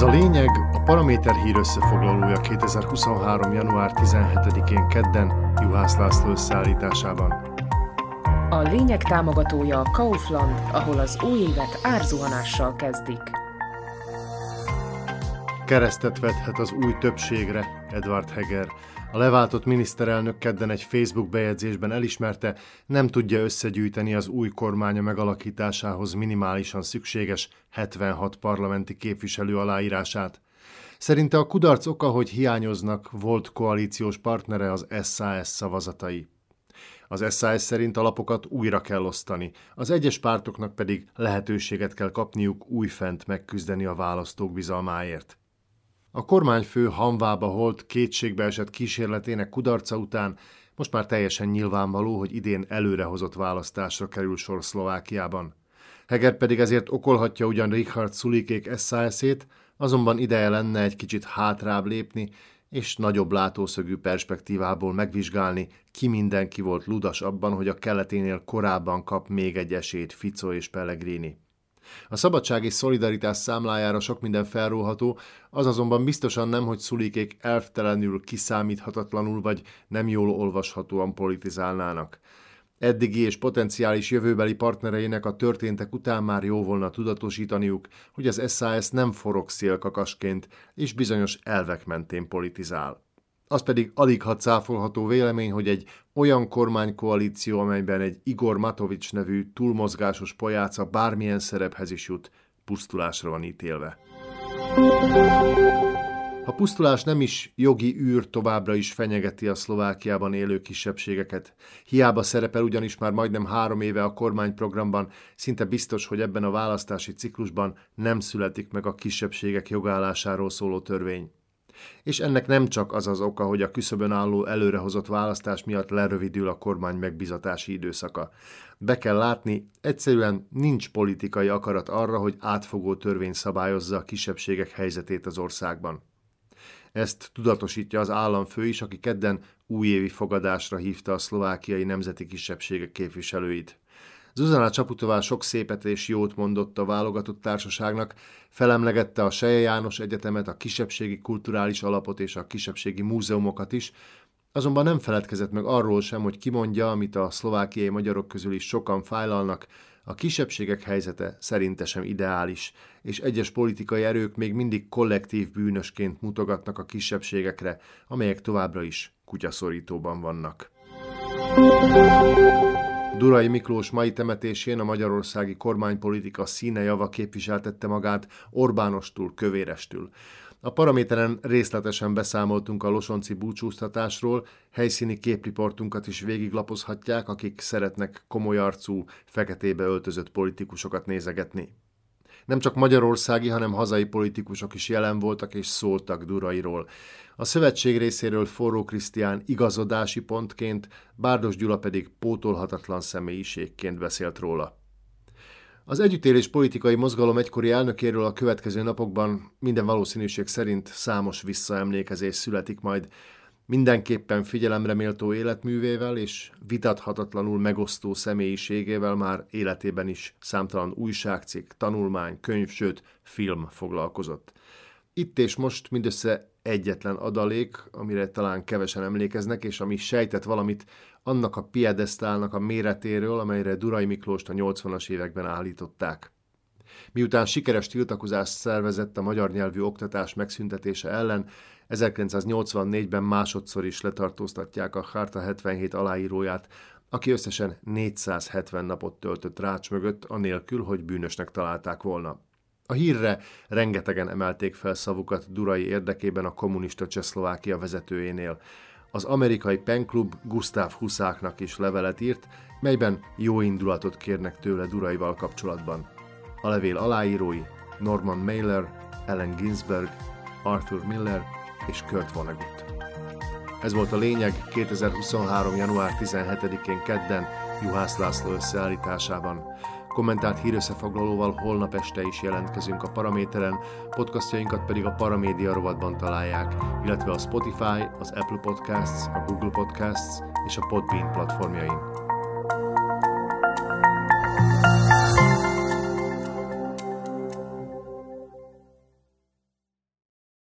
Ez a lényeg a Paraméter hír összefoglalója 2023. január 17-én kedden Juhász László összeállításában. A lényeg támogatója a Kaufland, ahol az új évet árzuhanással kezdik. Keresztet vethet az új többségre, Edward Heger. A leváltott miniszterelnök kedden egy Facebook bejegyzésben elismerte, nem tudja összegyűjteni az új kormánya megalakításához minimálisan szükséges 76 parlamenti képviselő aláírását. Szerinte a kudarc oka, hogy hiányoznak volt koalíciós partnere az SAS szavazatai. Az SAS szerint alapokat újra kell osztani, az egyes pártoknak pedig lehetőséget kell kapniuk újfent megküzdeni a választók bizalmáért. A kormányfő hamvába holt kétségbeesett kísérletének kudarca után most már teljesen nyilvánvaló, hogy idén előrehozott választásra kerül sor Szlovákiában. Heger pedig ezért okolhatja ugyan Richard Szulikék SAS-ét, azonban ideje lenne egy kicsit hátrább lépni, és nagyobb látószögű perspektívából megvizsgálni, ki mindenki volt ludas abban, hogy a keleténél korábban kap még egy esélyt Fico és Pellegrini. A szabadság és szolidaritás számlájára sok minden felróható, az azonban biztosan nem, hogy szulikék elvtelenül, kiszámíthatatlanul vagy nem jól olvashatóan politizálnának. Eddigi és potenciális jövőbeli partnereinek a történtek után már jó volna tudatosítaniuk, hogy az SAS nem forog szélkakasként, és bizonyos elvek mentén politizál. Az pedig alig ha cáfolható vélemény, hogy egy olyan kormánykoalíció, amelyben egy Igor Matovics nevű túlmozgásos pojáca bármilyen szerephez is jut, pusztulásra van ítélve. A pusztulás nem is jogi űr továbbra is fenyegeti a Szlovákiában élő kisebbségeket. Hiába szerepel ugyanis már majdnem három éve a kormányprogramban, szinte biztos, hogy ebben a választási ciklusban nem születik meg a kisebbségek jogállásáról szóló törvény. És ennek nem csak az az oka, hogy a küszöbön álló előrehozott választás miatt lerövidül a kormány megbizatási időszaka. Be kell látni, egyszerűen nincs politikai akarat arra, hogy átfogó törvény szabályozza a kisebbségek helyzetét az országban. Ezt tudatosítja az államfő is, aki kedden újévi fogadásra hívta a szlovákiai nemzeti kisebbségek képviselőit. Zuzana Csaputová sok szépet és jót mondott a válogatott társaságnak, felemlegette a Seje János Egyetemet, a kisebbségi kulturális alapot és a kisebbségi múzeumokat is, azonban nem feledkezett meg arról sem, hogy kimondja, amit a szlovákiai magyarok közül is sokan fájlalnak, a kisebbségek helyzete szerinte sem ideális, és egyes politikai erők még mindig kollektív bűnösként mutogatnak a kisebbségekre, amelyek továbbra is kutyaszorítóban vannak. Durai Miklós mai temetésén a magyarországi kormánypolitika színe java képviseltette magát Orbánostól, Kövérestül. A paraméteren részletesen beszámoltunk a losonci búcsúztatásról, helyszíni képriportunkat is végiglapozhatják, akik szeretnek komoly arcú, feketébe öltözött politikusokat nézegetni. Nem csak magyarországi, hanem hazai politikusok is jelen voltak és szóltak Durairól. A szövetség részéről Forró Krisztián igazodási pontként, Bárdos Gyula pedig pótolhatatlan személyiségként beszélt róla. Az együttélés politikai mozgalom egykori elnökéről a következő napokban minden valószínűség szerint számos visszaemlékezés születik majd, mindenképpen figyelemre méltó életművével és vitathatatlanul megosztó személyiségével már életében is számtalan újságcikk, tanulmány, könyv, sőt film foglalkozott. Itt és most mindössze egyetlen adalék, amire talán kevesen emlékeznek, és ami sejtett valamit annak a piedesztálnak a méretéről, amelyre Durai Miklóst a 80-as években állították. Miután sikeres tiltakozást szervezett a magyar nyelvű oktatás megszüntetése ellen, 1984-ben másodszor is letartóztatják a Harta 77 aláíróját, aki összesen 470 napot töltött rács mögött, anélkül, hogy bűnösnek találták volna. A hírre rengetegen emelték fel szavukat Durai érdekében a kommunista Csehszlovákia vezetőjénél. Az amerikai penklub Gustav Huszáknak is levelet írt, melyben jó indulatot kérnek tőle Duraival kapcsolatban. A levél aláírói Norman Mailer, Ellen Ginsberg, Arthur Miller és Kurt Vonnegut. Ez volt a lényeg 2023. január 17-én kedden Juhász László összeállításában. Kommentált hírösszefoglalóval holnap este is jelentkezünk a Paraméteren, podcastjainkat pedig a Paramédia rovatban találják, illetve a Spotify, az Apple Podcasts, a Google Podcasts és a Podbean platformjain.